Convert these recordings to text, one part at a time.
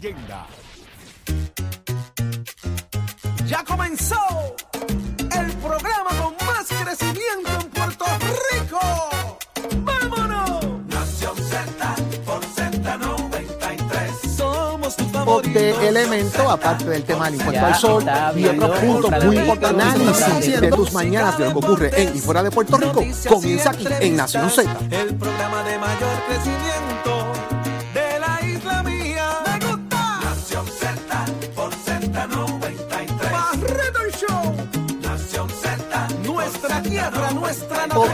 Leyenda. Ya comenzó el programa con más crecimiento en Puerto Rico. ¡Vámonos! Nación Z por Z93. Somos tu favorito. de elemento, aparte del tema del impuesto al sol y otros puntos muy importantes. Análisis de tus mañanas de lo que ocurre en y fuera de Puerto Rico comienza aquí en Nación Z. El programa de mayor crecimiento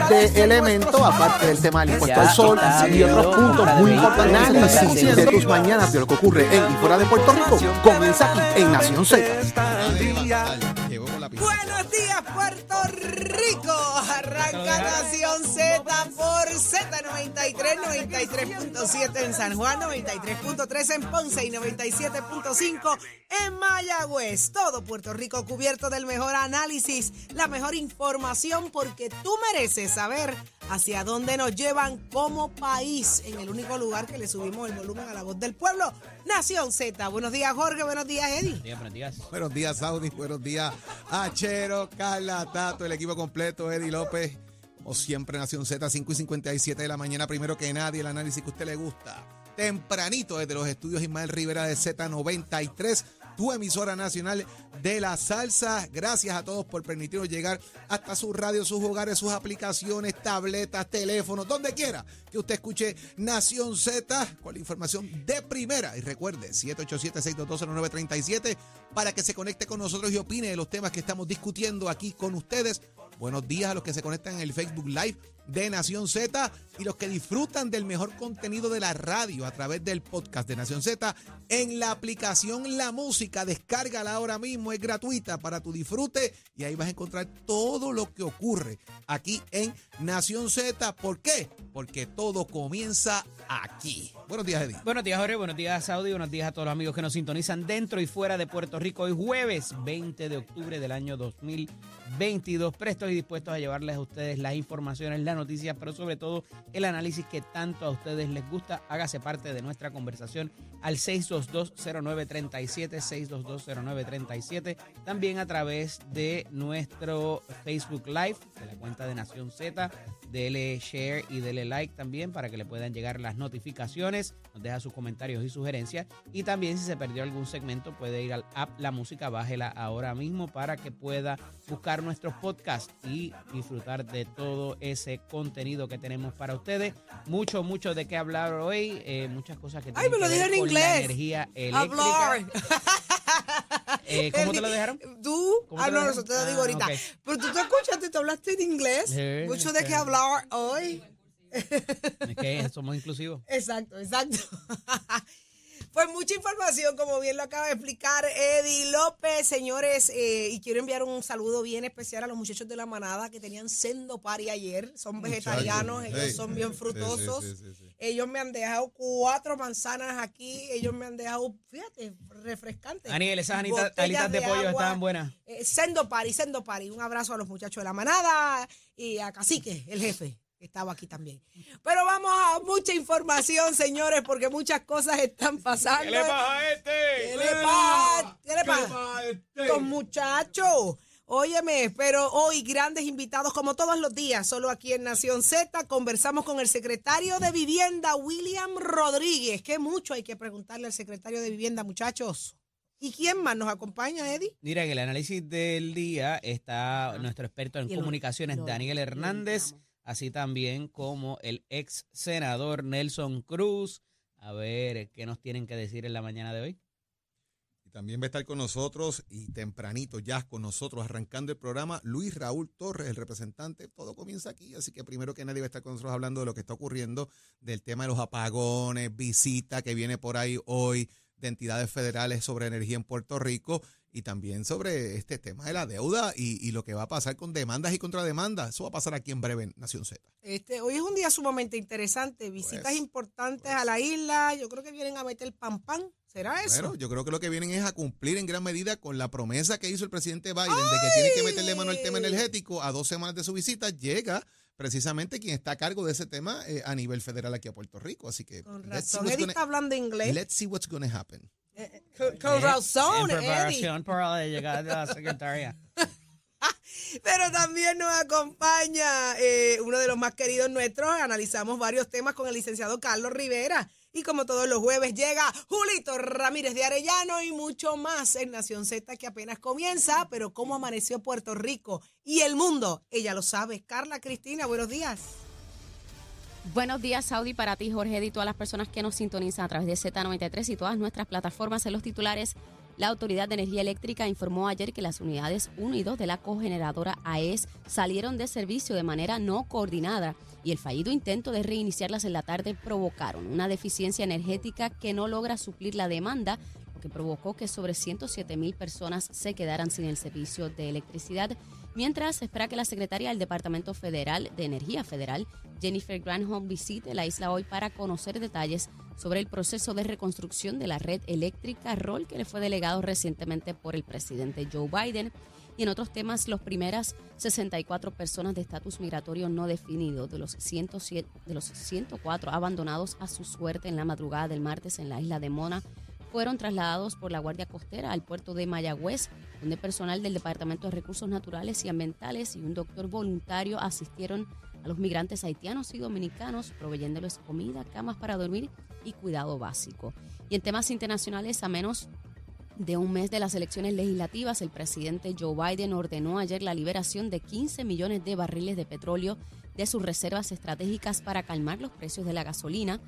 de elemento, aparte del tema del impuesto al sol y otros puntos muy importantes. Análisis de tus mañanas de lo que ocurre en y fuera de Puerto Rico comienza aquí en Nación Z. Buenos días, Puerto Rico. Arranca Nación Z por Z93, 93.7 en San Juan, 93.3 en Ponce y 97.5 en Mayagüez. Todo Puerto Rico cubierto del mejor análisis, la mejor información, porque tú mereces saber hacia dónde nos llevan como país en el único lugar que le subimos el volumen a la voz del pueblo, Nación Z. Buenos días, Jorge. Buenos días, Eddie. Buenos días, Saudi. Buenos días, Achero, Carla, Tato, el equipo completo, Eddie López. Como siempre, Nación Z, 5 y 57 de la mañana. Primero que nadie, el análisis que a usted le gusta. Tempranito desde los estudios Ismael Rivera de Z93, tu emisora nacional de la salsa. Gracias a todos por permitirnos llegar hasta sus radios, sus hogares, sus aplicaciones, tabletas, teléfonos, donde quiera que usted escuche Nación Z con la información de primera. Y recuerde, 787-622-0937 para que se conecte con nosotros y opine de los temas que estamos discutiendo aquí con ustedes. Buenos días a los que se conectan en el Facebook Live de Nación Z y los que disfrutan del mejor contenido de la radio a través del podcast de Nación Z en la aplicación La Música. Descárgala ahora mismo, es gratuita para tu disfrute y ahí vas a encontrar todo lo que ocurre aquí en Nación Z. ¿Por qué? Porque todo comienza aquí. Buenos días, Eddie. Buenos días, Jorge. Buenos días, Saudi. Buenos días a todos los amigos que nos sintonizan dentro y fuera de Puerto Rico. Hoy jueves 20 de octubre del año 2022. Prestos y dispuestos a llevarles a ustedes las informaciones, las noticias, pero sobre todo el análisis que tanto a ustedes les gusta. Hágase parte de nuestra conversación al 6220937, 6220937. También a través de nuestro Facebook Live, de la cuenta de Nación Z. Dele share y dele like también para que le puedan llegar las notificaciones. Nos deja sus comentarios y sugerencias. Y también si se perdió algún segmento puede ir al app La Música, bájela ahora mismo para que pueda buscar nuestros podcasts y disfrutar de todo ese contenido que tenemos para ustedes. Mucho, mucho de qué hablar hoy. eh, muchas cosas que Ay, me lo ver en inglés. Energía eléctrica. Hablar. Eh, ¿Cómo te lo dejaron? ¿Tú? ¿Cómo Ah, no, eso te lo digo Ah, ahorita. Pero tú te escuchaste, tú hablaste en inglés. Sí, Mucho de sí. qué hablar hoy. Es que somos inclusivos. Exacto, exacto. Pues mucha información, como bien lo acaba de explicar Eddie López, señores, eh, y quiero enviar un saludo bien especial a los muchachos de la manada que tenían sendo party ayer, son vegetarianos, Muchachos, ellos sí. son bien frutosos, sí, sí, sí, sí. ellos me han dejado cuatro manzanas aquí, ellos me han dejado, fíjate, refrescantes. Daniel, esas anita- Botellas alitas de, pollo agua. estaban buenas. Eh, sendo party, sendo party, un abrazo a los muchachos de la manada y a Cacique, el jefe. Que Estaba aquí también. Pero vamos a mucha información, señores, porque muchas cosas están pasando. a este? ¿Qué le pasa? ¿Qué le pasa? Estos muchachos. Óyeme, pero hoy grandes invitados como todos los días, solo aquí en Nación Z, conversamos con el secretario de Vivienda, William Rodríguez. Que mucho hay que preguntarle al secretario de Vivienda, muchachos. ¿Y quién más nos acompaña, Eddie? Mira, en el análisis del día está nuestro experto en comunicaciones, lo- Daniel lo Hernández. Así también como el ex senador Nelson Cruz. A ver qué nos tienen que decir en la mañana de hoy. Y también va a estar con nosotros y tempranito ya con nosotros arrancando el programa Luis Raúl Torres, el representante. Todo comienza aquí, así que primero que nadie va a estar con nosotros hablando de lo que está ocurriendo, del tema de los apagones, visita que viene por ahí hoy de entidades federales sobre energía en Puerto Rico y también sobre este tema de la deuda y, y lo que va a pasar con demandas y contrademandas. Eso va a pasar aquí en breve en Nación Z. Este, hoy es un día sumamente interesante, visitas Pues, importantes a la isla, yo creo que vienen a meter pan pan, ¿será eso? Bueno, yo creo que lo que vienen es a cumplir en gran medida con la promesa que hizo el presidente Biden de que tiene que meterle mano al tema energético. A dos semanas de su visita llega precisamente quien está a cargo de ese tema eh, a nivel federal aquí a Puerto Rico. Así que Con let's see razón. what's Eddie gonna- está hablando inglés. let's see what's gonna happen. Eh, con, con razón, En Eddie. preparación para la llegada de la secretaria. Pero también nos acompaña eh, uno de los más queridos nuestros. Analizamos varios temas con el licenciado Carlos Rivera. Y como todos los jueves llega Julito Ramírez de Arellano y mucho más en Nación Z que apenas comienza. Pero cómo amaneció Puerto Rico y el mundo, ella lo sabe. Carla Cristina, buenos días. Buenos días, Saudi, para ti, Jorge, y todas las personas que nos sintonizan a través de Z93 y todas nuestras plataformas en los titulares. La Autoridad de Energía Eléctrica informó ayer que las unidades 1 y 2 de la cogeneradora AES salieron de servicio de manera no coordinada y el fallido intento de reiniciarlas en la tarde provocaron una deficiencia energética que no logra suplir la demanda, lo que provocó que sobre 107 mil personas se quedaran sin el servicio de electricidad Mientras espera que la secretaria del Departamento Federal de Energía Federal, Jennifer Granholm, visite la isla hoy para conocer detalles sobre el proceso de reconstrucción de la red eléctrica, rol que le fue delegado recientemente por el presidente Joe Biden. Y en otros temas, las primeras 64 personas de estatus migratorio no definido de los, 107, de los 104 abandonados a su suerte en la madrugada del martes en la isla de Mona fueron trasladados por la Guardia Costera al puerto de Mayagüez, donde personal del Departamento de Recursos Naturales y Ambientales y un doctor voluntario asistieron a los migrantes haitianos y dominicanos, proveyéndoles comida, camas para dormir y cuidado básico. Y en temas internacionales, a menos de un mes de las elecciones legislativas, el presidente Joe Biden ordenó ayer la liberación de 15 millones de barriles de petróleo de sus reservas estratégicas para calmar los precios de la gasolina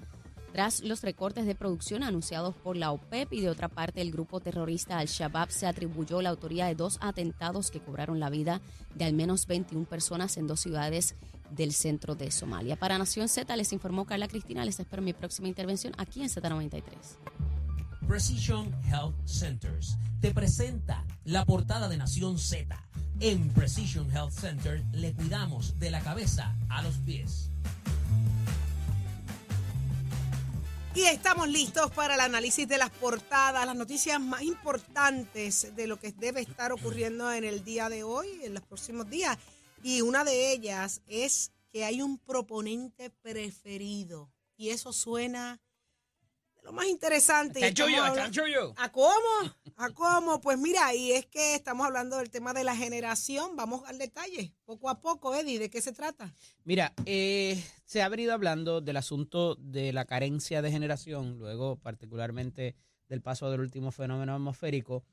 tras los recortes de producción anunciados por la OPEP y de otra parte el grupo terrorista Al-Shabaab se atribuyó la autoría de dos atentados que cobraron la vida de al menos 21 personas en dos ciudades del centro de Somalia. Para Nación Z les informó Carla Cristina, les espero mi próxima intervención aquí en Z93. Precision Health Centers te presenta la portada de Nación Z. En Precision Health Center le cuidamos de la cabeza a los pies. Y estamos listos para el análisis de las portadas, las noticias más importantes de lo que debe estar ocurriendo en el día de hoy, en los próximos días. Y una de ellas es que hay un proponente preferido. Y eso suena lo más interesante. Habla- chanchullo. ¿A cómo? ¿A cómo? Pues mira, y es que estamos hablando del tema de la generación. Vamos al detalle, poco a poco, Eddie. ¿De qué se trata? Mira, eh, se ha venido hablando del asunto de la carencia de generación, luego particularmente del paso del último fenómeno atmosférico,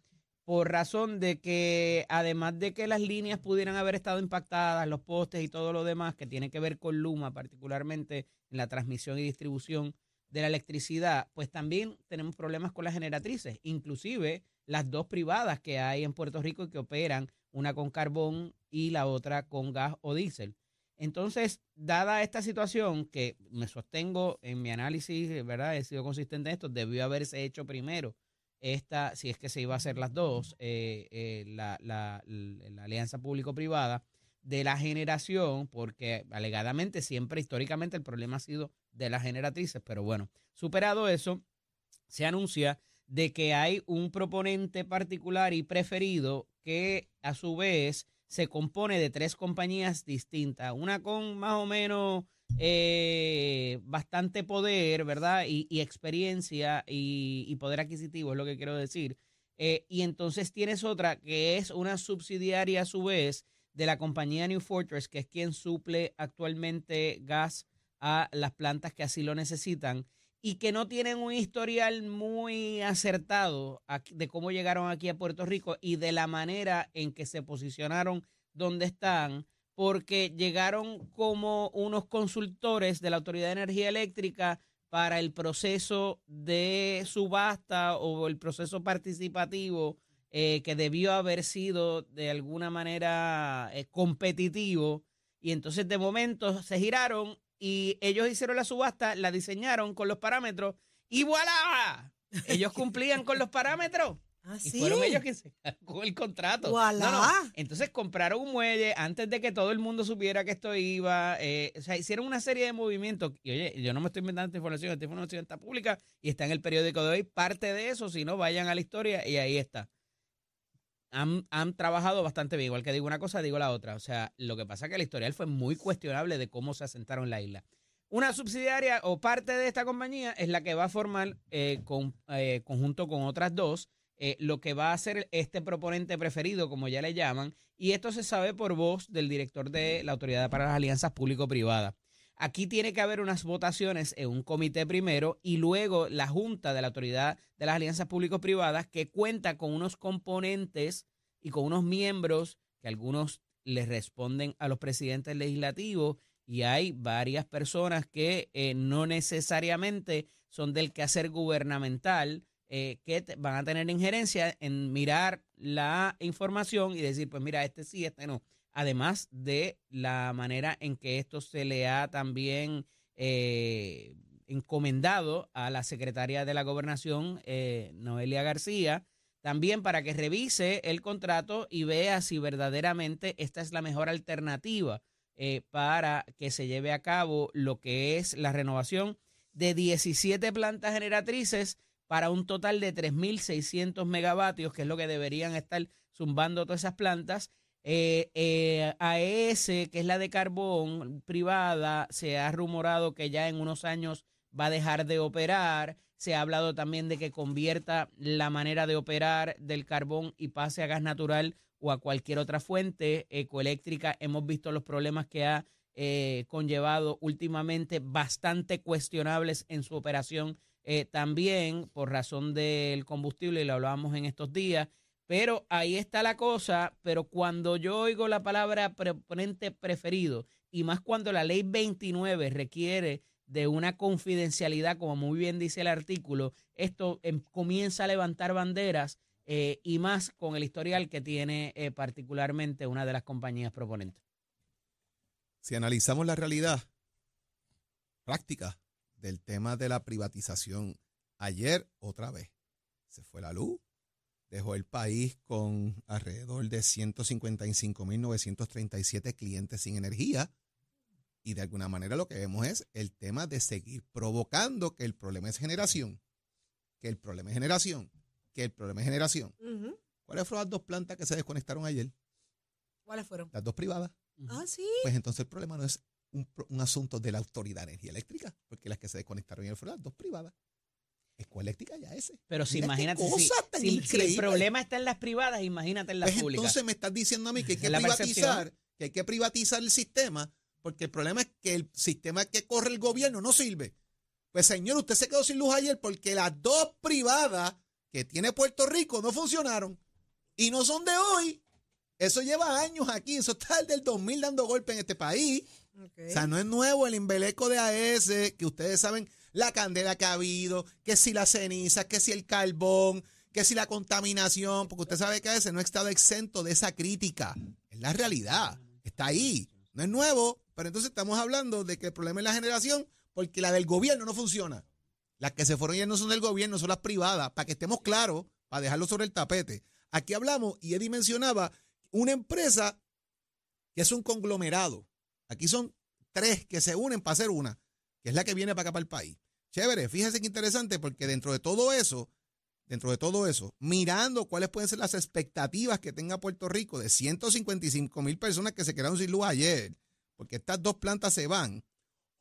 por razón de que además de que las líneas pudieran haber estado impactadas, los postes y todo lo demás que tiene que ver con Luma, particularmente en la transmisión y distribución de la electricidad, pues también tenemos problemas con las generatrices, inclusive las dos privadas que hay en Puerto Rico que operan, una con carbón y la otra con gas o diésel. Entonces, dada esta situación que me sostengo en mi análisis, ¿verdad? He sido consistente en esto, debió haberse hecho primero esta, si es que se iba a hacer las dos, eh, eh, la- la- la alianza público-privada de la generación, porque alegadamente siempre históricamente el problema ha sido de las generatrices, pero bueno, superado eso, se anuncia de que hay un proponente particular y preferido que a su vez se compone de tres compañías distintas, una con más o menos eh, bastante poder, ¿verdad? Y, experiencia y, y poder adquisitivo, es lo que quiero decir. Eh, y entonces tienes otra que es una subsidiaria a su vez de la compañía New Fortress, que es quien suple actualmente gas a las plantas que así lo necesitan y que no tienen un historial muy acertado de cómo llegaron aquí a Puerto Rico y de la manera en que se posicionaron donde están, porque llegaron como unos consultores de la Autoridad de Energía Eléctrica para el proceso de subasta o el proceso participativo eh, que debió haber sido de alguna manera eh, competitivo. Y entonces de momento se giraron y ellos hicieron la subasta, la diseñaron con los parámetros y voilà, ellos cumplían con los parámetros. Ah, Y sí. fueron ellos quienes se con el contrato. Voilà. No, no. Entonces compraron un muelle antes de que todo el mundo supiera que esto iba. eh, o sea, hicieron una serie de movimientos. Y oye, yo no me estoy inventando esta información, esta información está pública y está en el periódico de hoy. Parte de eso, si no, vayan a la historia y ahí está. Han, trabajado bastante bien. Igual que digo una cosa, digo la otra. O sea, lo que pasa es que el historial fue muy cuestionable de cómo se asentaron en la isla. Una subsidiaria o parte de esta compañía es la que va a formar eh, con, eh, conjunto con otras dos eh, lo que va a ser este proponente preferido, como ya le llaman, y esto se sabe por voz del director de la Autoridad para las Alianzas Público-Privadas. Aquí tiene que haber unas votaciones en un comité primero y luego la Junta de la Autoridad de las Alianzas Público-Privadas que cuenta con unos componentes y con unos miembros que algunos les responden a los presidentes legislativos y hay varias personas que eh, no necesariamente son del quehacer gubernamental eh, que van a tener injerencia en mirar la información y decir, pues mira, este sí, este no. Además de la manera en que esto se le ha también eh, encomendado a la secretaria de la gobernación, Noelia García, también para que revise el contrato y vea si verdaderamente esta es la mejor alternativa eh, para que se lleve a cabo lo que es la renovación de 17 plantas generatrices para un total de 3.600 megavatios, que es lo que deberían estar zumbando todas esas plantas. Eh, eh, AES, que es la de carbón privada, se ha rumorado que ya en unos años va a dejar de operar. Se ha hablado también de que convierta la manera de operar del carbón y pase a gas natural o a cualquier otra fuente ecoeléctrica. Hemos visto los problemas que ha eh, conllevado últimamente bastante cuestionables en su operación eh, también por razón del combustible y lo hablábamos en estos días. Pero ahí está la cosa, pero cuando yo oigo la palabra proponente preferido y más cuando la ley 29 requiere de una confidencialidad, como muy bien dice el artículo, esto em, comienza a levantar banderas eh, y más con el historial que tiene eh, particularmente una de las compañías proponentes. Si analizamos la realidad práctica del tema de la privatización, ayer otra vez se fue la luz, dejó el país con alrededor de 155.937 clientes sin energía. Y de alguna manera lo que vemos es el tema de seguir provocando que el problema es generación, que el problema es generación que el problema es generación. ¿Cuáles fueron las dos plantas que se desconectaron ayer? ¿Cuáles fueron? Las dos privadas. Ah, sí. Pues entonces el problema no es un, asunto de la Autoridad de Energía Eléctrica, porque las que se desconectaron ayer fueron las dos privadas. Ecoeléctrica ya ese. Pero si imagínate, si, el problema está en las privadas, imagínate en las pues públicas. Entonces me estás diciendo a mí que hay que privatizar, que hay que privatizar el sistema, porque el problema es que el sistema que corre el gobierno no sirve. Pues señor, usted se quedó sin luz ayer porque las dos privadas que tiene Puerto Rico no funcionaron y no son de hoy. Eso lleva años aquí, eso está el del 2000 dando golpe en este país. O sea, no es nuevo el embeleco de AES, que ustedes saben la candela que ha habido, que si la ceniza, que si el carbón, que si la contaminación, porque usted sabe que AES no ha estado exento de esa crítica. Es la realidad, está ahí. No es nuevo, pero entonces estamos hablando de que el problema es la generación porque la del gobierno no funciona. Las que se fueron ya no son del gobierno, son las privadas, para que estemos claros, para dejarlo sobre el tapete. Aquí hablamos, y Eddie mencionaba, una empresa que es un conglomerado. Aquí son tres que se unen para hacer una, que es la que viene para acá para el país. Chévere, fíjese qué interesante, porque dentro de todo eso, dentro de todo eso, mirando cuáles pueden ser las expectativas que tenga Puerto Rico de 155 mil personas que se quedaron sin luz ayer, porque estas dos plantas se van,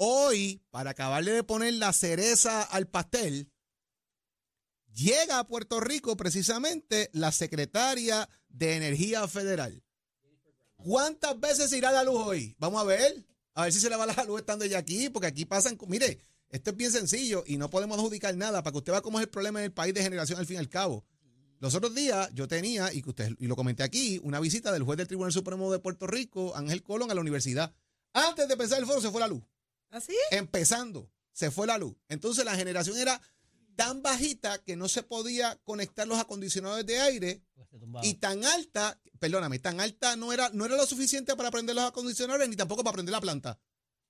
Hoy, para acabarle de poner la cereza al pastel, llega a Puerto Rico precisamente la secretaria de Energía Federal. ¿Cuántas veces irá la luz hoy? Vamos a ver. A ver si se le va la luz estando ella aquí, porque aquí pasan. Mire, esto es bien sencillo y no podemos adjudicar nada para que usted vea cómo es el problema en el país de generación al fin y al cabo. Los otros días yo tenía, y, que usted, y lo comenté aquí, una visita del juez del Tribunal Supremo de Puerto Rico, Ángel Colón, a la universidad. Antes de empezar el foro se fue la luz. ¿Así? ¿Ah, Empezando, se fue la luz. Entonces la generación era tan bajita que no se podía conectar los acondicionadores de aire pues y tan alta, perdóname, tan alta no era, no era lo suficiente para prender los acondicionadores ni tampoco para prender la planta.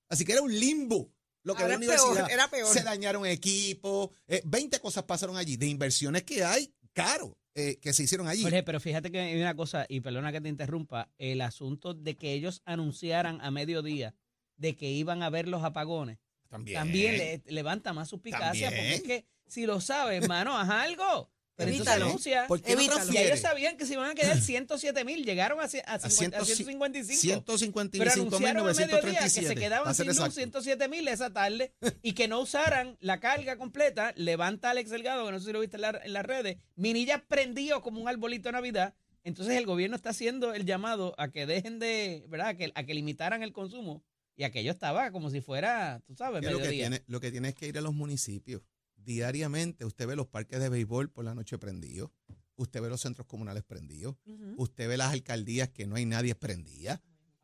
Así que era un limbo lo que era la universidad. era peor. Se dañaron equipos, 20 eh, cosas pasaron allí de inversiones que hay, caro. Eh, que se hicieron allí. Jorge, pero fíjate que hay una cosa, y perdona que te interrumpa, el asunto de que ellos anunciaran a mediodía de que iban a ver los apagones, también, le, levanta más suspicacia, porque es que si lo sabes, hermano, haz algo. Pero Evítalo. anuncia. ¿Por qué no Evítalo. Y transfiere? ellos sabían que se iban a quedar 107 mil. Llegaron a, a, A 50 a 155. 155. Pero anunciaron a mediodía que se 155.937. quedaban sin luz exacto. 107 mil esa tarde y que no usaran la carga completa. Levanta Alex Delgado, que no sé si lo viste en, la- en las redes. Minillas prendido como un arbolito de Navidad. Entonces el gobierno está haciendo el llamado a que dejen de, ¿verdad? A que, a que limitaran el consumo. Y aquello estaba como si fuera, tú sabes, Que lo, que mediodía. tiene, lo que tiene es que ir a los municipios. Diariamente usted ve los parques de béisbol por la noche prendidos. Usted ve los centros comunales prendidos. Usted ve las alcaldías que no hay nadie prendida.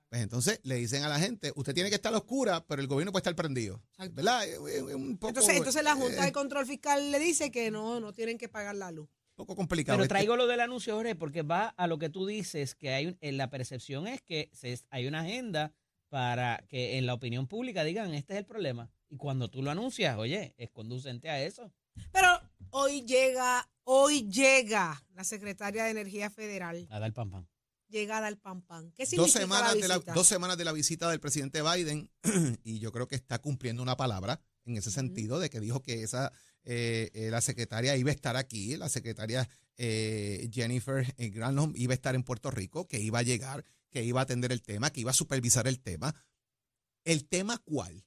Pues entonces le dicen a la gente, usted tiene que estar a la oscura, pero el gobierno puede estar prendido. Entonces, entonces la Junta eh, de Control Fiscal le dice que no, no tienen que pagar la luz. un poco complicado. Pero Este- traigo lo del anuncio, Jorge, porque va a lo que tú dices, que hay un- en la percepción es que se- hay una agenda para que en la opinión pública digan, este es el problema. Y cuando tú lo anuncias, oye, es conducente a eso. Pero hoy llega, hoy llega la secretaria de Energía Federal, A dar pan pan. llegada al pan pan. ¿Qué dos semanas, la de la, visita? dos semanas de la visita del presidente Biden y yo creo que está cumpliendo una palabra en ese sentido de que dijo que esa eh, eh, la secretaria iba a estar aquí, la secretaria eh, Jennifer Granholm iba a estar en Puerto Rico, que iba a llegar, que iba a atender el tema, que iba a supervisar el tema. ¿El tema cuál?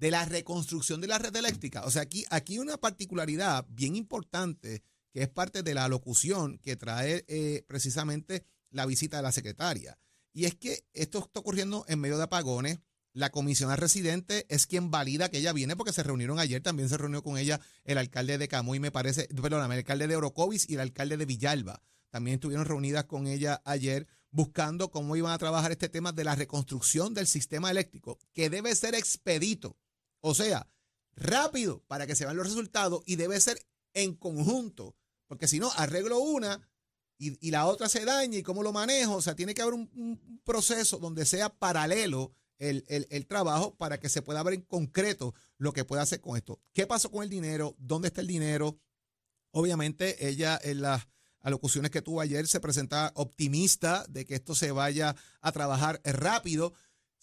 De la reconstrucción de la red eléctrica. O sea, aquí, aquí una particularidad bien importante que es parte de la locución que trae eh, precisamente la visita de la secretaria. Y es que esto está ocurriendo en medio de apagones. La comisionada residente es quien valida que ella viene porque se reunieron ayer, también se reunió con ella el alcalde de Camuy, me parece, perdóname, el alcalde de Orocovis y el alcalde de Villalba. También estuvieron reunidas con ella ayer buscando cómo iban a trabajar este tema de la reconstrucción del sistema eléctrico, que debe ser expedito, o sea, rápido para que se vean los resultados y debe ser en conjunto, porque si no, arreglo una y, la otra se daña y cómo lo manejo, o sea, tiene que haber un, proceso donde sea paralelo el, el- el trabajo para que se pueda ver en concreto lo que puede hacer con esto. ¿Qué pasó con el dinero? ¿Dónde está el dinero? Obviamente ella en las alocuciones que tuvo ayer se presenta optimista de que esto se vaya a trabajar rápido.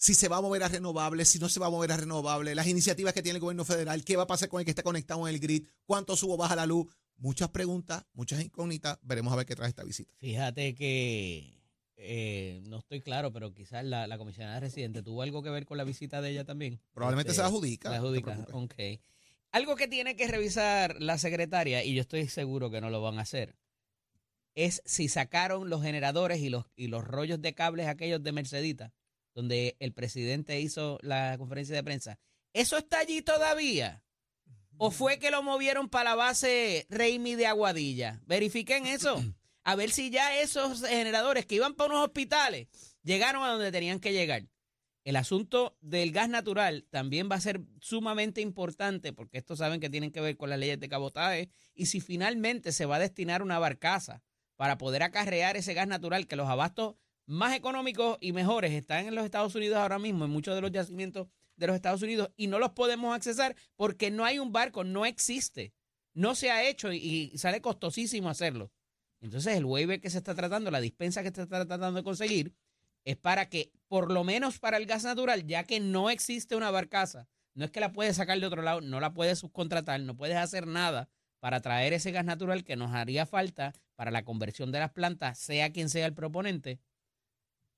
Si se va a mover a renovables, si no se va a mover a renovables, las iniciativas que tiene el gobierno federal, qué va a pasar con el que está conectado en el grid, cuánto subo baja la luz. Muchas preguntas, muchas incógnitas. Veremos a ver qué trae esta visita. Fíjate que eh, no estoy claro, pero quizás la, la comisionada residente tuvo algo que ver con la visita de ella también. Probablemente Este, se la adjudica. La adjudica, ok. Algo que tiene que revisar la secretaria, y yo estoy seguro que no lo van a hacer, es si sacaron los generadores y los, y los rollos de cables aquellos de Mercedita, donde el presidente hizo la conferencia de prensa. ¿Eso está allí todavía? ¿O fue que lo movieron para la base Reimi de Aguadilla? Verifiquen eso. A ver si ya esos generadores que iban para unos hospitales llegaron a donde tenían que llegar. El asunto del gas natural también va a ser sumamente importante porque estos saben que tienen que ver con las leyes de cabotaje y si finalmente se va a destinar una barcaza para poder acarrear ese gas natural que los abastos más económicos y mejores están en los Estados Unidos ahora mismo, en muchos de los yacimientos de los Estados Unidos y no los podemos accesar porque no hay un barco, no existe, no se ha hecho y, sale costosísimo hacerlo. Entonces el waiver que se está tratando, la dispensa que se está tratando de conseguir, es para que, por lo menos para el gas natural, ya que no existe una barcaza, no es que la puedes sacar de otro lado, no la puedes subcontratar, no puedes hacer nada para traer ese gas natural que nos haría falta para la conversión de las plantas, sea quien sea el proponente.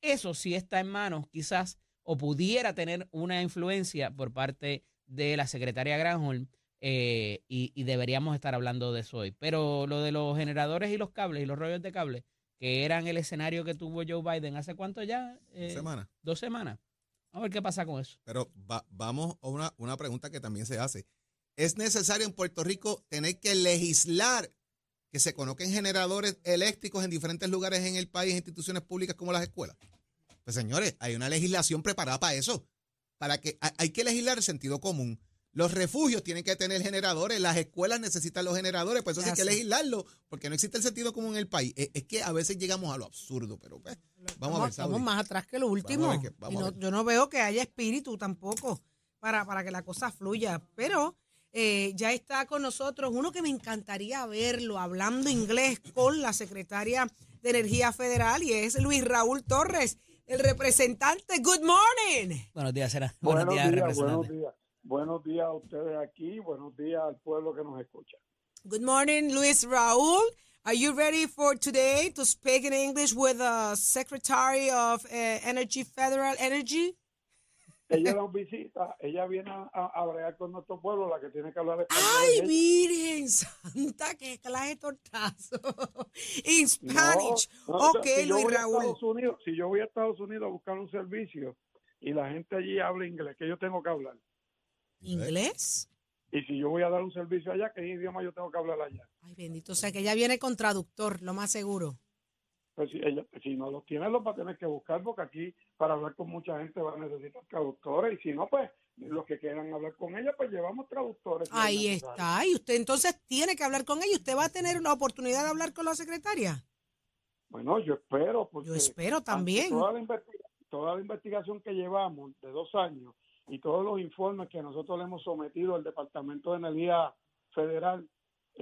Eso sí está en manos, quizás, o pudiera tener una influencia por parte de la secretaria Granholm, eh, y, y deberíamos estar hablando de eso hoy. Pero lo de los generadores y los cables y los rollos de cables, que eran el escenario que tuvo Joe Biden hace cuánto ya? Eh, Semana. Dos semanas. A ver qué pasa con eso. Pero va- vamos a una, una pregunta que también se hace. ¿Es necesario en Puerto Rico tener que legislar que se coloquen generadores eléctricos en diferentes lugares en el país, instituciones públicas como las escuelas? Pues señores, hay una legislación preparada para eso. Para que hay- que legislar el sentido común. Los refugios tienen que tener generadores, las escuelas necesitan los generadores, por eso sí hay que legislarlo, porque no existe el sentido común en el país. Es, es que a veces llegamos a lo absurdo, pero pues, vamos a ver, Estamos más atrás que lo último. Y no- yo no veo que haya espíritu tampoco para, para que la cosa fluya. Pero eh, ya está con nosotros uno que me encantaría verlo hablando inglés con la secretaria de Energía Federal y es Luis Raúl Torres, el representante. Good morning. Buenos días, Sera. Buenos, Buenos días, días, representante. buenos días. Buenos días a ustedes aquí, buenos días al pueblo que nos escucha. Good morning, Luis Raúl. Are you ready for today to speak in English with the Secretary of uh, Energy, Federal Energy? Ella nos visita, ella viene a, a bregar con nuestro pueblo, la que tiene que hablar español. ¡Ay, miren, santa, qué clase de tortazo! In Spanish. No, no, ok, si Luis Raúl. Unidos, si yo voy a Estados Unidos a buscar un servicio y la gente allí habla inglés, que yo tengo que hablar. ¿Inglés? Y si yo voy a dar un servicio allá, ¿qué idioma yo tengo que hablar allá? Ay, bendito. O sea, que ella viene con traductor, lo más seguro. Pues si, ella, si no los tiene, los va a tener que buscar, porque aquí para hablar con mucha gente va a necesitar traductores. Y si no, pues los que quieran hablar con ella, pues llevamos traductores. Ahí está. Y usted entonces tiene que hablar con ella. ¿Usted va a tener una oportunidad de hablar con la secretaria? Bueno, yo espero. Porque Yo espero también. Toda la, toda la investigación que llevamos de dos años y todos los informes que nosotros le hemos sometido al Departamento de Energía Federal,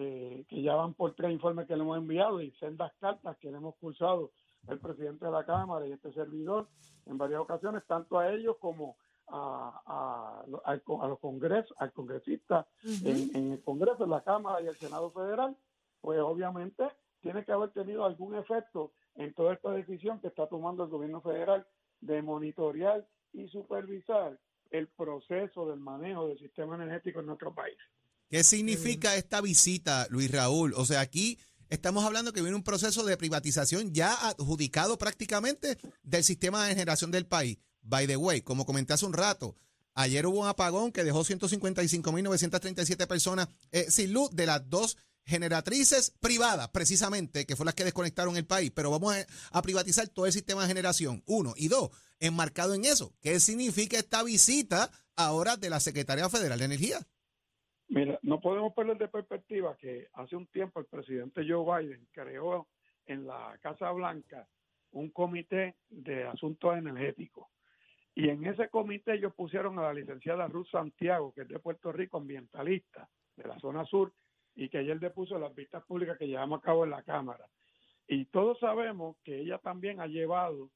eh, que ya van por tres informes que le hemos enviado y sendas cartas que le hemos cursado el presidente de la Cámara y este servidor en varias ocasiones, tanto a ellos como a, los congresos, al congresista en, en el Congreso, en la Cámara y el Senado Federal, pues obviamente tiene que haber tenido algún efecto en toda esta decisión que está tomando el gobierno federal de monitorear y supervisar el proceso del manejo del sistema energético en nuestro país. ¿Qué significa esta visita, Luis Raúl? O sea, aquí estamos hablando que viene un proceso de privatización ya adjudicado prácticamente del sistema de generación del país. By the way, como comenté hace un rato, ayer hubo un apagón que dejó 155.937 personas eh, sin luz de las dos generatrices privadas, precisamente, que fueron las que desconectaron el país. Pero vamos a, a privatizar todo el sistema de generación, uno. Y dos, enmarcado en eso, ¿qué significa esta visita ahora de la Secretaría Federal de Energía? Mira, no podemos perder de perspectiva que hace un tiempo el presidente Joe Biden creó en la Casa Blanca un comité de asuntos energéticos. Y en ese comité ellos pusieron a la licenciada Ruth Santiago, que es de Puerto Rico, ambientalista de la zona sur, y que ayer depuso las vistas públicas que llevamos a cabo en la Cámara. Y todos sabemos que ella también ha llevado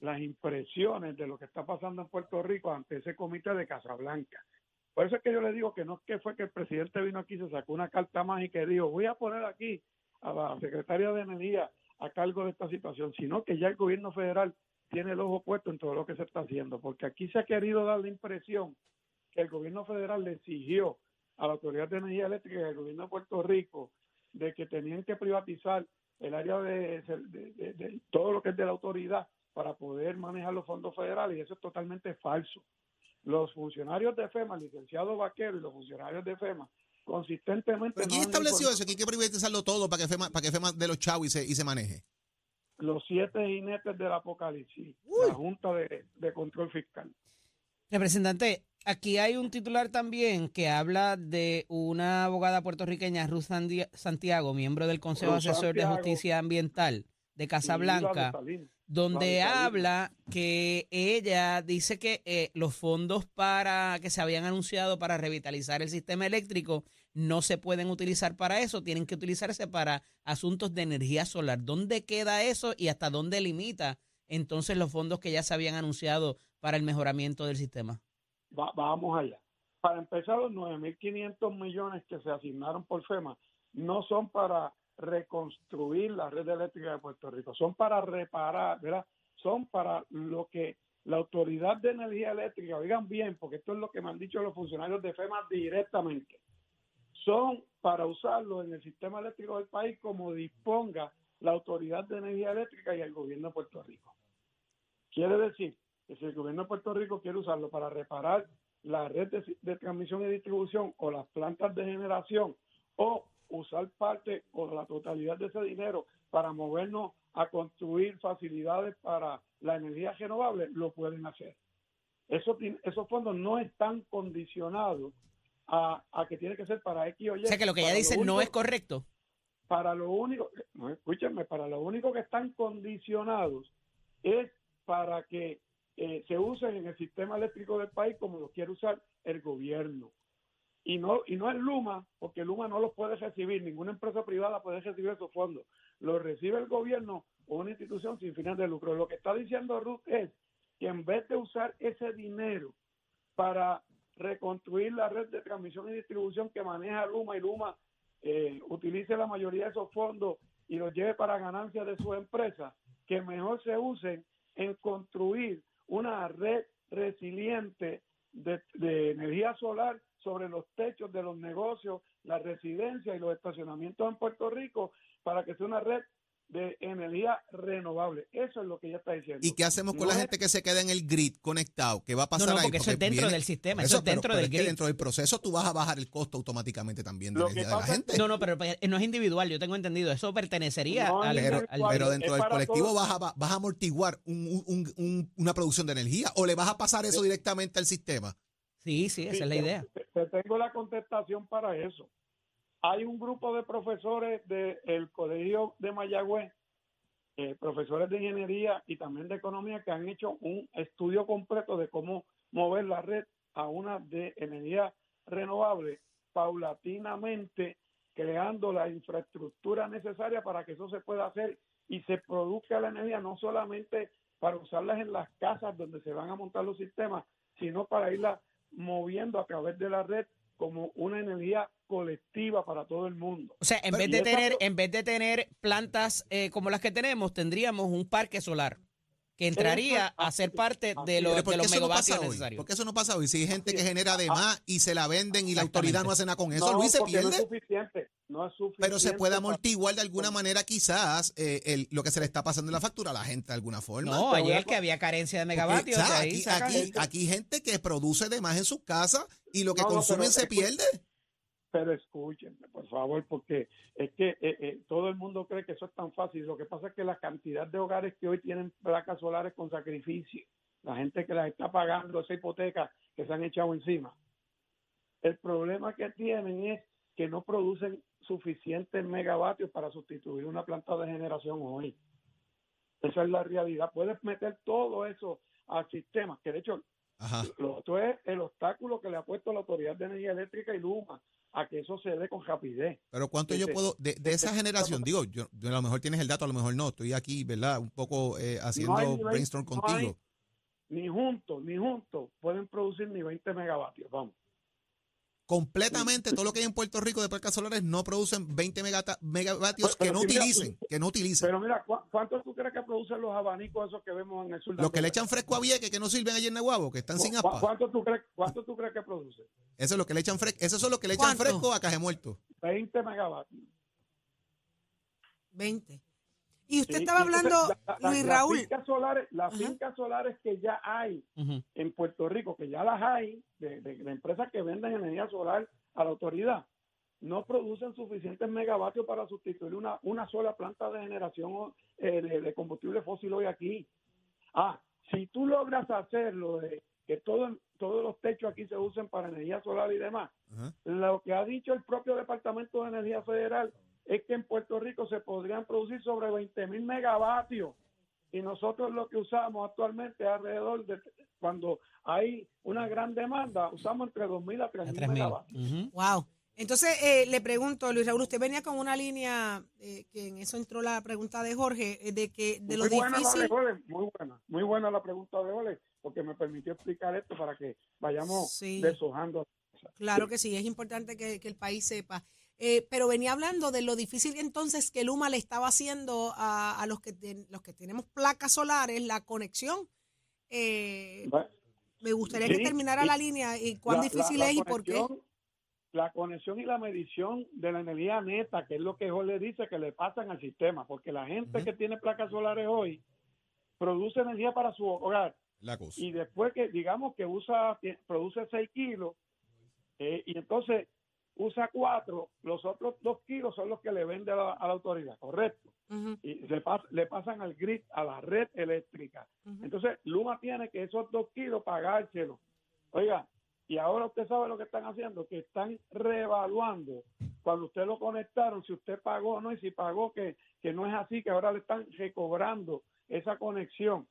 las impresiones de lo que está pasando en Puerto Rico ante ese comité de Casablanca. Por eso es que yo le digo que no es que fue que el presidente vino aquí se sacó una carta mágica y dijo, voy a poner aquí a la secretaria de Energía a cargo de esta situación, sino que ya el gobierno federal tiene el ojo puesto en todo lo que se está haciendo, porque aquí se ha querido dar la impresión que el gobierno federal le exigió a la Autoridad de Energía Eléctrica y al gobierno de Puerto Rico de que tenían que privatizar el área de- de todo lo que es de la autoridad para poder manejar los fondos federales y eso es totalmente falso. Los funcionarios de FEMA, el licenciado Vaquero y los funcionarios de FEMA, consistentemente... ¿Pero quién estableció eso? Que hay que privatizarlo todo para que FEMA, para que FEMA de los chavos y se, y se maneje. Los siete jinetes del apocalipsis, la Junta de, de Control Fiscal. Representante, aquí hay un titular también que habla de una abogada puertorriqueña, Ruth Santiago, miembro del Consejo Ruth Asesor de. Justicia Ambiental de Casablanca, de. Donde habla que ella dice que eh, los fondos para que se habían anunciado para revitalizar el sistema eléctrico no se pueden utilizar para eso, tienen que utilizarse para asuntos de energía solar. ¿Dónde queda eso y hasta dónde limita entonces los fondos que ya se habían anunciado para el mejoramiento del sistema? Va- vamos allá. Para empezar, los 9.500 millones que se asignaron por FEMA no son para reconstruir la red eléctrica de Puerto Rico, son para reparar, ¿verdad? Son para lo que la Autoridad de Energía Eléctrica, oigan bien, porque esto es lo que me han dicho los funcionarios de FEMA directamente, son para usarlo en el sistema eléctrico del país como disponga la Autoridad de Energía Eléctrica y el gobierno de Puerto Rico. Quiere decir que si el gobierno de Puerto Rico quiere usarlo para reparar la red de, de transmisión y distribución o las plantas de generación o usar parte o la totalidad de ese dinero para movernos a construir facilidades para la energía renovable, lo pueden hacer. Eso, esos fondos no están condicionados a, a que tiene que ser para X o Y. O sea que lo que ella dice no es correcto. para lo único, no, escúchenme, para lo único que están condicionados es para que eh, se usen en el sistema eléctrico del país como lo quiere usar el gobierno. Y no, y no es Luma, porque Luma no los puede recibir, ninguna empresa privada puede recibir esos fondos. Los recibe el gobierno o una institución sin fines de lucro. Lo que está diciendo Ruth es que en vez de usar ese dinero para reconstruir la red de transmisión y distribución que maneja Luma y Luma eh, utilice la mayoría de esos fondos y los lleve para ganancias de su empresa, que mejor se usen en construir una red resiliente de, de energía solar sobre los techos de los negocios, las residencias y los estacionamientos en Puerto Rico para que sea una red de energía renovable. Eso es lo que ella está diciendo. ¿Y qué hacemos con No la es- gente que se queda en el grid conectado? ¿Qué va a pasar No, no, ahí? porque eso es dentro viene- del sistema, eso es dentro pero del es que grid. dentro del proceso tú vas a bajar el costo automáticamente también de Lo que energía de la gente. No, no, pero pues, no es individual, yo tengo entendido. Eso pertenecería No, al, Pero, al- pero dentro del colectivo todos. vas a, vas a amortiguar un- un- un- una producción de energía o le vas a pasar eso directamente al sistema. Sí, sí, esa Sí, es la idea. te- te tengo la contestación para eso. Hay un grupo de profesores del Colegio de Mayagüez, eh, profesores de ingeniería y también de economía, que han hecho un estudio completo de cómo mover la red a una de energía renovable paulatinamente, creando la infraestructura necesaria para que eso se pueda hacer y se produzca la energía no solamente para usarlas en las casas donde se van a montar los sistemas, sino para irla moviendo a través de la red como una energía colectiva para todo el mundo. O sea, en Pero- vez de tener, en vez de tener plantas eh, como las que tenemos, tendríamos un parque solar que entraría a ser parte de ¿por de los eso no megavatios pasa hoy? necesarios. ¿Por qué eso no pasa hoy? Si hay gente que genera de más y se la venden y la autoridad no hace nada con eso, No, Luis se porque No es pierde. suficiente, no es suficiente. Pero se puede amortiguar de alguna manera quizás eh, el- lo que se le está pasando en la factura a la gente de alguna forma. No, ayer que había carencia de Porque, megavatios, ahí aquí, aquí, esto. aquí hay gente que produce de más en sus casas y lo que No, consumen se pierde. Pero escúchenme, por favor, porque es que eh, eh, todo el mundo cree que eso es tan fácil. Lo que pasa es que la cantidad de hogares que hoy tienen placas solares con sacrificio, la gente que las está pagando esa hipoteca que se han echado encima, el problema que tienen es que no producen suficientes megavatios para sustituir una planta de generación hoy. Esa es la realidad. Puedes meter todo eso al sistema, que de hecho Ajá. lo otro es el obstáculo que le ha puesto la Autoridad de Energía Eléctrica y Luma a que eso se dé con rapidez. Pero cuánto yo puedo, de, de esa generación, digo, yo, yo a lo mejor tienes el dato, a lo mejor no, estoy aquí, ¿verdad? Un poco eh, haciendo hay brainstorm no hay- contigo. Ni juntos, ni juntos pueden producir ni 20 megavatios. Vamos. Completamente todo lo que hay en Puerto Rico de placas solares no producen 20 megata- megavatios Pues, Pero- que no mira, utilicen, que no utilicen. Pero mira, ¿cu- ¿cuánto tú crees que producen los abanicos esos que vemos en el sur? de Los que le echan fresco a Vieques que no sirven allí en Nahuabo, que están sin ¿Cu- aspa. ¿Cuánto tú crees, cuánto tú crees que produce? Eso es lo que le echan fresco, eso es lo que le echan ¿Cuánto? fresco a Caje Muerto. 20 megavatios. 20. Y usted Sí, estaba hablando, la- la- Luis las Raúl. Fincas solares, las Ajá. fincas solares que ya hay en Puerto Rico, que ya las hay, de, de- de empresas que venden energía solar a la autoridad, no producen suficientes megavatios para sustituir una, una sola planta de generación eh, de, de combustible fósil hoy aquí. Ah, si tú logras hacerlo de que todo, todos los techos aquí se usen para energía solar y demás, lo que ha dicho el propio Departamento de Energía Federal es que en Puerto Rico se podrían producir sobre 20 mil megavatios y nosotros lo que usamos actualmente es alrededor de cuando hay una gran demanda usamos entre 2 mil a 3 A mil 3.000. megavatios. Wow. Entonces, eh, le pregunto, Luis Raúl, usted venía con una línea, eh, que en eso entró la pregunta de Jorge, eh, de que de lo muy buena la difícil. de Ole, muy buena, muy buena la pregunta de Ole, porque me permitió explicar esto para que vayamos Sí. deshojando. Claro que sí, es importante que, que el país sepa. Eh, pero venía hablando de lo difícil entonces que Luma le estaba haciendo a, a los que ten- los que tenemos placas solares, la conexión. Eh, me gustaría que terminara la línea y cuán La- difícil la- la es y por qué. La conexión y la medición de la energía neta, que es lo que Jorge dice que le pasan al sistema, porque la gente que tiene placas solares hoy produce energía para su hogar La cosa. y después que digamos que usa produce 6 kilos eh, y entonces usa 4, los otros 2 kilos son los que le vende a la, a la autoridad, correcto. Y le, pas- le pasan al grid, a la red eléctrica. Entonces, Luma tiene que esos dos kilos pagárselo. Oiga, y ahora usted sabe lo que están haciendo, que están reevaluando cuando usted lo conectaron, si usted pagó o no, y si pagó, que, que no es así, que ahora le están recobrando esa conexión.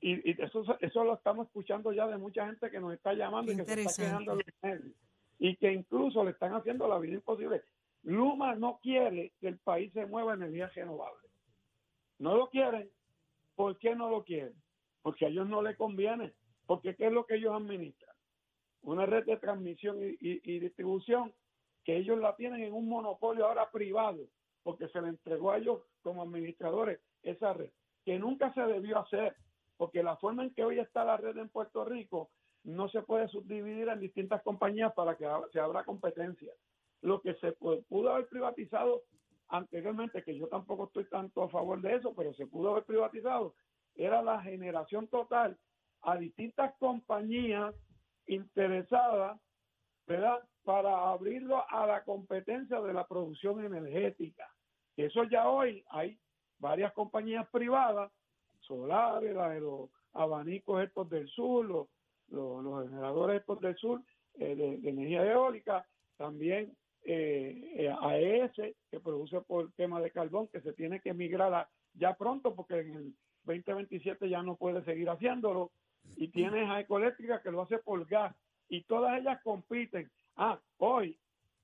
Y, y eso, eso lo estamos escuchando ya de mucha gente que nos está llamando Qué y que se está quejando los medios. Y que incluso le están haciendo la vida imposible. Luma no quiere que el país se mueva en energía renovable. No lo quieren. ¿Por qué no lo quieren? Porque a ellos no les conviene. Porque ¿qué es lo que ellos administran? Una red de transmisión y, y- y distribución que ellos la tienen en un monopolio ahora privado, porque se le entregó a ellos como administradores esa red, que nunca se debió hacer, porque la forma en que hoy está la red en Puerto Rico no se puede subdividir en distintas compañías para que se abra competencia. Lo que se pudo haber privatizado anteriormente, que yo tampoco estoy tanto a favor de eso, pero se pudo haber privatizado, era la generación total a distintas compañías interesadas, ¿verdad? Para abrirlo a la competencia de la producción energética. Eso ya hoy hay varias compañías privadas, solares, los abanicos estos del sur, los, los, generadores del sur eh, de, energía eólica, también eh, eh AES, que produce por tema de carbón, que se tiene que migrar ya pronto, porque en el 2027 ya no puede seguir haciéndolo, y tienes a Ecoeléctrica que lo hace por gas, y todas ellas compiten. Ah, hoy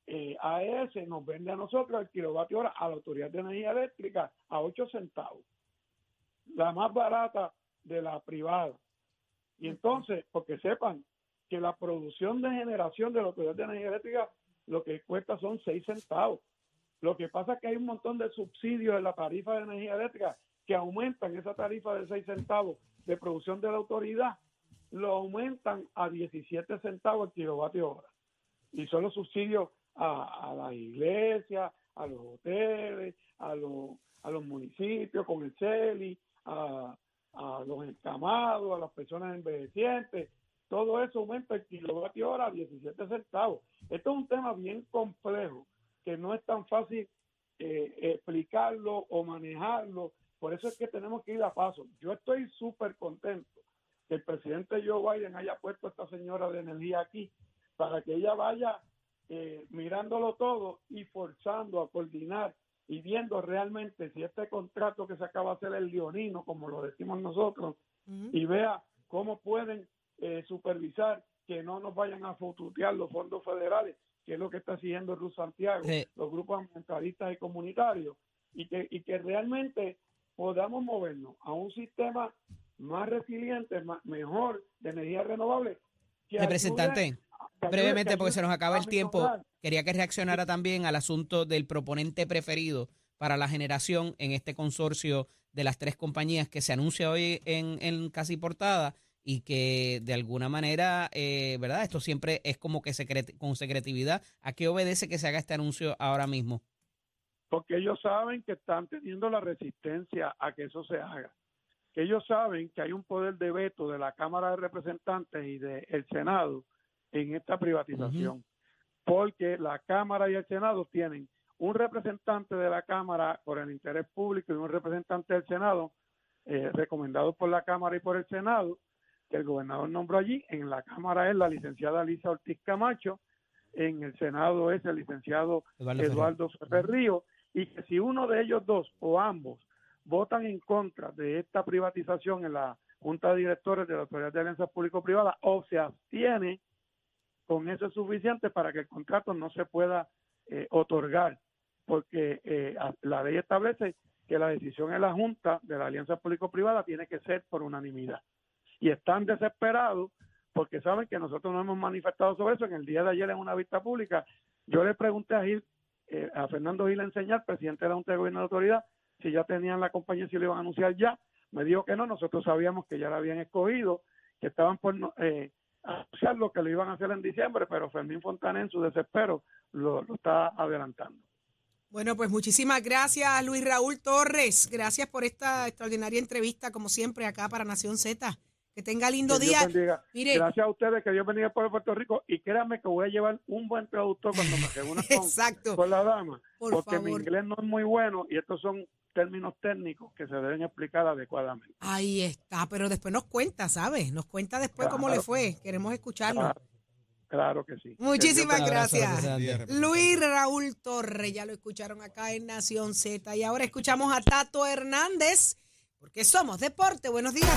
eh, AES nos vende a nosotros el kilovatio hora a la Autoridad de Energía Eléctrica a 8 centavos, la más barata de la privada. Y entonces, porque sepan que la producción de generación de la Autoridad de Energía Eléctrica lo que cuesta son 6 centavos. Lo que pasa es que hay un montón de subsidios en la tarifa de energía eléctrica que aumentan esa tarifa de 6 centavos de producción de la autoridad, lo aumentan a 17 centavos el kilovatio hora. Y son los subsidios a, a las iglesias, a los hoteles, a los, a los municipios con el CELI, a, a los encamados, a las personas envejecientes, todo eso aumenta el kilovatio hora a 17 centavos. Esto es un tema bien complejo, que no es tan fácil eh, explicarlo o manejarlo. Por eso es que tenemos que ir a paso. Yo estoy súper contento que el presidente Joe Biden haya puesto a esta señora de energía aquí para que ella vaya eh, mirándolo todo y forzando a coordinar y viendo realmente si este contrato que se acaba de hacer el leonino, como lo decimos nosotros, y vea cómo pueden eh, supervisar que no nos vayan a fututear los fondos federales, que es lo que está haciendo Ruz Santiago, los grupos ambientalistas y comunitarios, y que, y que realmente podamos movernos a un sistema más resiliente, más, mejor de energía renovable. Representante, brevemente, porque se nos acaba el tiempo, quería que reaccionara también al asunto del proponente preferido para la generación en este consorcio de las tres compañías que se anuncia hoy en, en Casi Portada y que de alguna manera, eh, ¿verdad? Esto siempre es como que con secretividad. ¿A qué obedece que se haga este anuncio ahora mismo? Porque ellos saben que están teniendo la resistencia a que eso se haga. Que ellos saben que hay un poder de veto de la Cámara de Representantes y del Senado en esta privatización. Porque la Cámara y el Senado tienen un representante de la Cámara por el interés público y un representante del Senado eh, recomendado por la Cámara y por el Senado que el gobernador nombró allí. En la Cámara es la licenciada Lisa Ortiz Camacho, en el Senado es el licenciado Eduardo, Ferrío, y que si uno de ellos dos o ambos votan en contra de esta privatización en la Junta de Directores de la Autoridad de Alianzas Público-Privadas o se abstiene, con eso es suficiente para que el contrato no se pueda eh, otorgar, porque eh, la ley establece que la decisión en la Junta de la Alianza Público-Privada tiene que ser por unanimidad y están desesperados porque saben que nosotros no hemos manifestado sobre eso. En el día de ayer en una vista pública, yo le pregunté a Gil, eh, a Fernando Gil Enseñar, presidente de la Junta de Gobierno de Autoridad, si ya tenían la compañía, si lo iban a anunciar ya. Me dijo que no, nosotros sabíamos que ya la habían escogido, que estaban por eh, anunciar lo que lo iban a hacer en diciembre, pero Fermín Fontana en su desespero lo, lo está adelantando. Bueno, pues muchísimas gracias, Luis Raúl Torres. Gracias por esta extraordinaria entrevista, como siempre, acá para Nación Z. Que tenga lindo día. Gracias a ustedes, que Dios bendiga por Puerto Rico. Y créanme que voy a llevar un buen traductor cuando me reúna con, con la dama. porque mi inglés no es muy bueno y estos son términos técnicos que se deben explicar adecuadamente. Ahí está, pero después nos cuenta, ¿sabes? Nos cuenta después cómo le fue. Queremos escucharlo. Claro. que sí. Muchísimas gracias. Luis Raúl Torre, ya lo escucharon acá en Nación Z. Y ahora escuchamos a Tato Hernández porque somos deporte. Buenos días.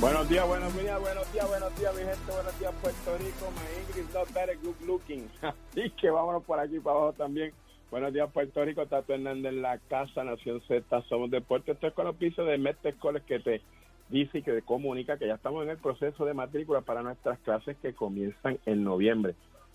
Buenos días, buenos días, buenos días, buenos días, mi gente, buenos días, Puerto Rico. My English not very good looking. Así que vámonos por aquí para abajo también. Buenos días, Puerto Rico. Tato Hernández en la casa, Nación Z. Somos deporte. Esto es con los pisos de Mestre que te dice y que te comunica que ya estamos en el proceso de matrícula para nuestras clases que comienzan en noviembre.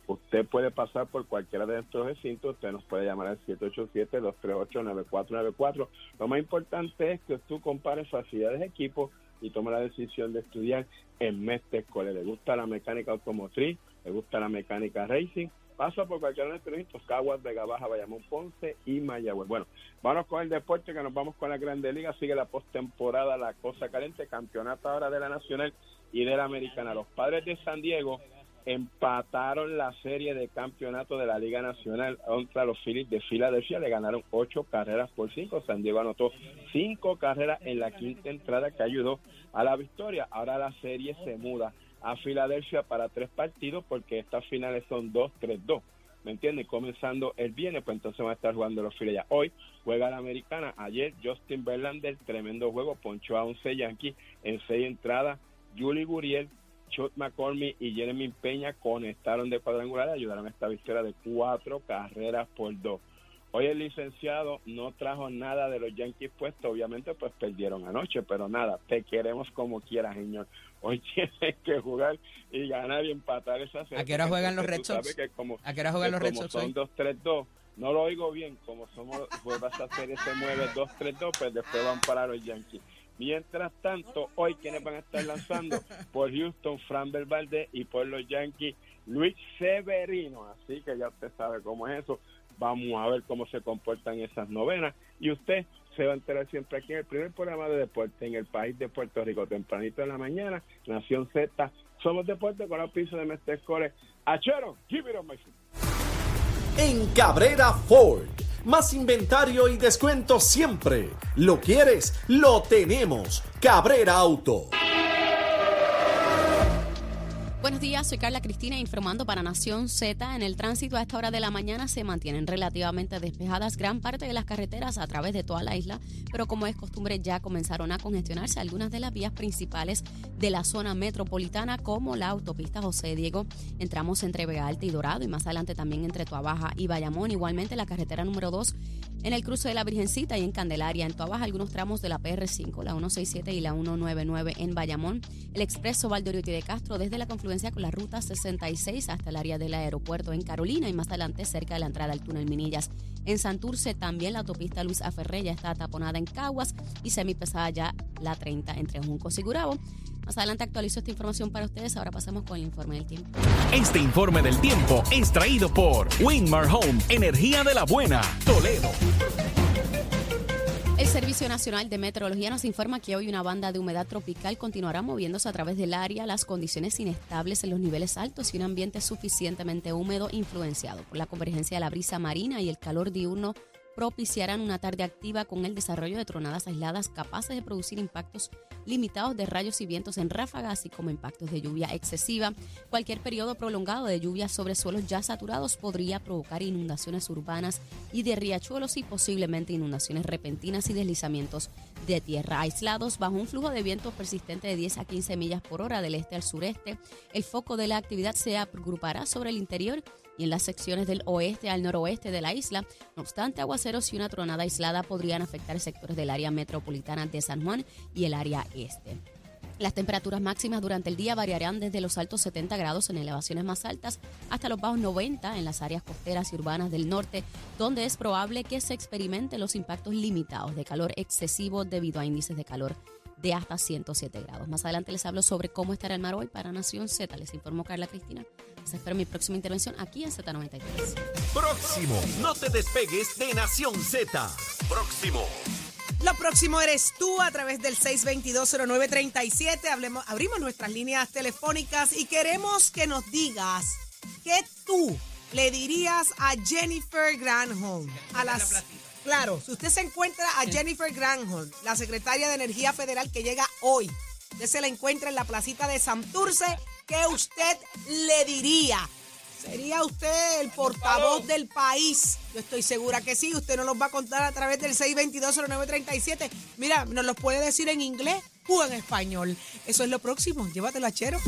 Usted puede pasar por cualquiera de estos recintos, usted nos puede llamar al 787-238-9494. Lo más importante es que tú compares facilidades de equipo y tome la decisión de estudiar en Mestre Escuela. Le gusta la mecánica automotriz, le gusta la mecánica racing, pasa por cualquiera de estos recintos, Caguas, Vega Baja, Bayamón, Ponce y Mayagüez. Bueno, vamos con el deporte, que nos vamos con la Grande Liga, sigue la postemporada, la cosa caliente, campeonato ahora de la Nacional y de la Americana. Los padres de San Diego empataron la serie de campeonato de la Liga Nacional contra los Phillies de Filadelfia. Le ganaron ocho carreras por cinco. San Diego anotó cinco carreras en la quinta entrada que ayudó a la victoria. Ahora la serie se muda a Filadelfia para tres partidos porque estas finales son dos, tres, dos. ¿Me entiendes? Comenzando el viernes, pues entonces van a estar jugando los Phillies. Hoy juega la americana. Ayer Justin Verlander, tremendo juego, ponchó a 11 Yankees en seis entradas. Julie Guriel Chot McCormick y Jeremy Peña conectaron de cuadrangular y ayudaron a esta victoria de cuatro carreras por dos. Hoy el licenciado no trajo nada de los Yankees puestos, obviamente pues perdieron anoche, pero nada, te queremos como quieras, señor. Hoy tienes que jugar y ganar y empatar esa serie. ¿A qué hora juegan los Red Sox? ¿A qué hora juegan los Red Sox? Son 2-3-2, no lo oigo bien, como somos, pues esa serie se mueve 2-3-2, pues después van para los Yankees. Mientras tanto, hoy quienes van a estar lanzando por Houston, Fran Valdez y por los Yankees, Luis Severino. Así que ya usted sabe cómo es eso. Vamos a ver cómo se comportan esas novenas. Y usted se va a enterar siempre aquí en el primer programa de deporte en el país de Puerto Rico, tempranito en la mañana, Nación Z. Somos deporte con el piso de Mestre Core. Achero, give it En Cabrera Ford más inventario y descuento siempre. ¿Lo quieres? Lo tenemos. Cabrera Auto. Buenos días, soy Carla Cristina informando para Nación Z. En el tránsito a esta hora de la mañana se mantienen relativamente despejadas gran parte de las carreteras a través de toda la isla, pero como es costumbre ya comenzaron a congestionarse algunas de las vías principales de la zona metropolitana como la autopista José Diego. Entramos entre Vega Alta y Dorado y más adelante también entre Tuabaja y Bayamón. Igualmente la carretera número 2 en el cruce de la Virgencita y en Candelaria. En Tuabaja algunos tramos de la PR5, la 167 y la 199 en Bayamón. El expreso Valdoriotti de Castro desde la confluencia con la ruta 66 hasta el área del aeropuerto en Carolina y más adelante cerca de la entrada al túnel Minillas. En Santurce también la autopista Luis Aferré ya está taponada en Caguas y semipesada ya la 30 entre Juncos y Gurabo. Más adelante actualizo esta información para ustedes. Ahora pasamos con el informe del tiempo. Este informe del tiempo es traído por Winmar Home, energía de la buena, Toledo. El Servicio Nacional de Meteorología nos informa que hoy una banda de humedad tropical continuará moviéndose a través del área, las condiciones inestables en los niveles altos y un ambiente suficientemente húmedo influenciado por la convergencia de la brisa marina y el calor diurno propiciarán una tarde activa con el desarrollo de tronadas aisladas capaces de producir impactos limitados de rayos y vientos en ráfagas, así como impactos de lluvia excesiva. Cualquier periodo prolongado de lluvia sobre suelos ya saturados podría provocar inundaciones urbanas y de riachuelos y posiblemente inundaciones repentinas y deslizamientos de tierra aislados bajo un flujo de vientos persistente de 10 a 15 millas por hora del este al sureste. El foco de la actividad se agrupará sobre el interior y en las secciones del oeste al noroeste de la isla. No obstante, aguaceros y una tronada aislada podrían afectar sectores del área metropolitana de San Juan y el área este. Las temperaturas máximas durante el día variarán desde los altos 70 grados en elevaciones más altas hasta los bajos 90 en las áreas costeras y urbanas del norte, donde es probable que se experimenten los impactos limitados de calor excesivo debido a índices de calor de hasta 107 grados. Más adelante les hablo sobre cómo estará el mar hoy para Nación Z. Les informó Carla Cristina. Les espero mi próxima intervención aquí en Z93. Próximo. No te despegues de Nación Z. Próximo. Lo próximo eres tú a través del 6220937. Hablemos, abrimos nuestras líneas telefónicas y queremos que nos digas qué tú le dirías a Jennifer Granholm a las Claro, si usted se encuentra a Jennifer Granholm, la secretaria de Energía Federal que llega hoy, usted se la encuentra en la placita de Santurce, ¿qué usted le diría? ¿Sería usted el portavoz del país? Yo estoy segura que sí. Usted nos los va a contar a través del 622-0937. Mira, nos los puede decir en inglés o en español. Eso es lo próximo. Llévatelo a Chero.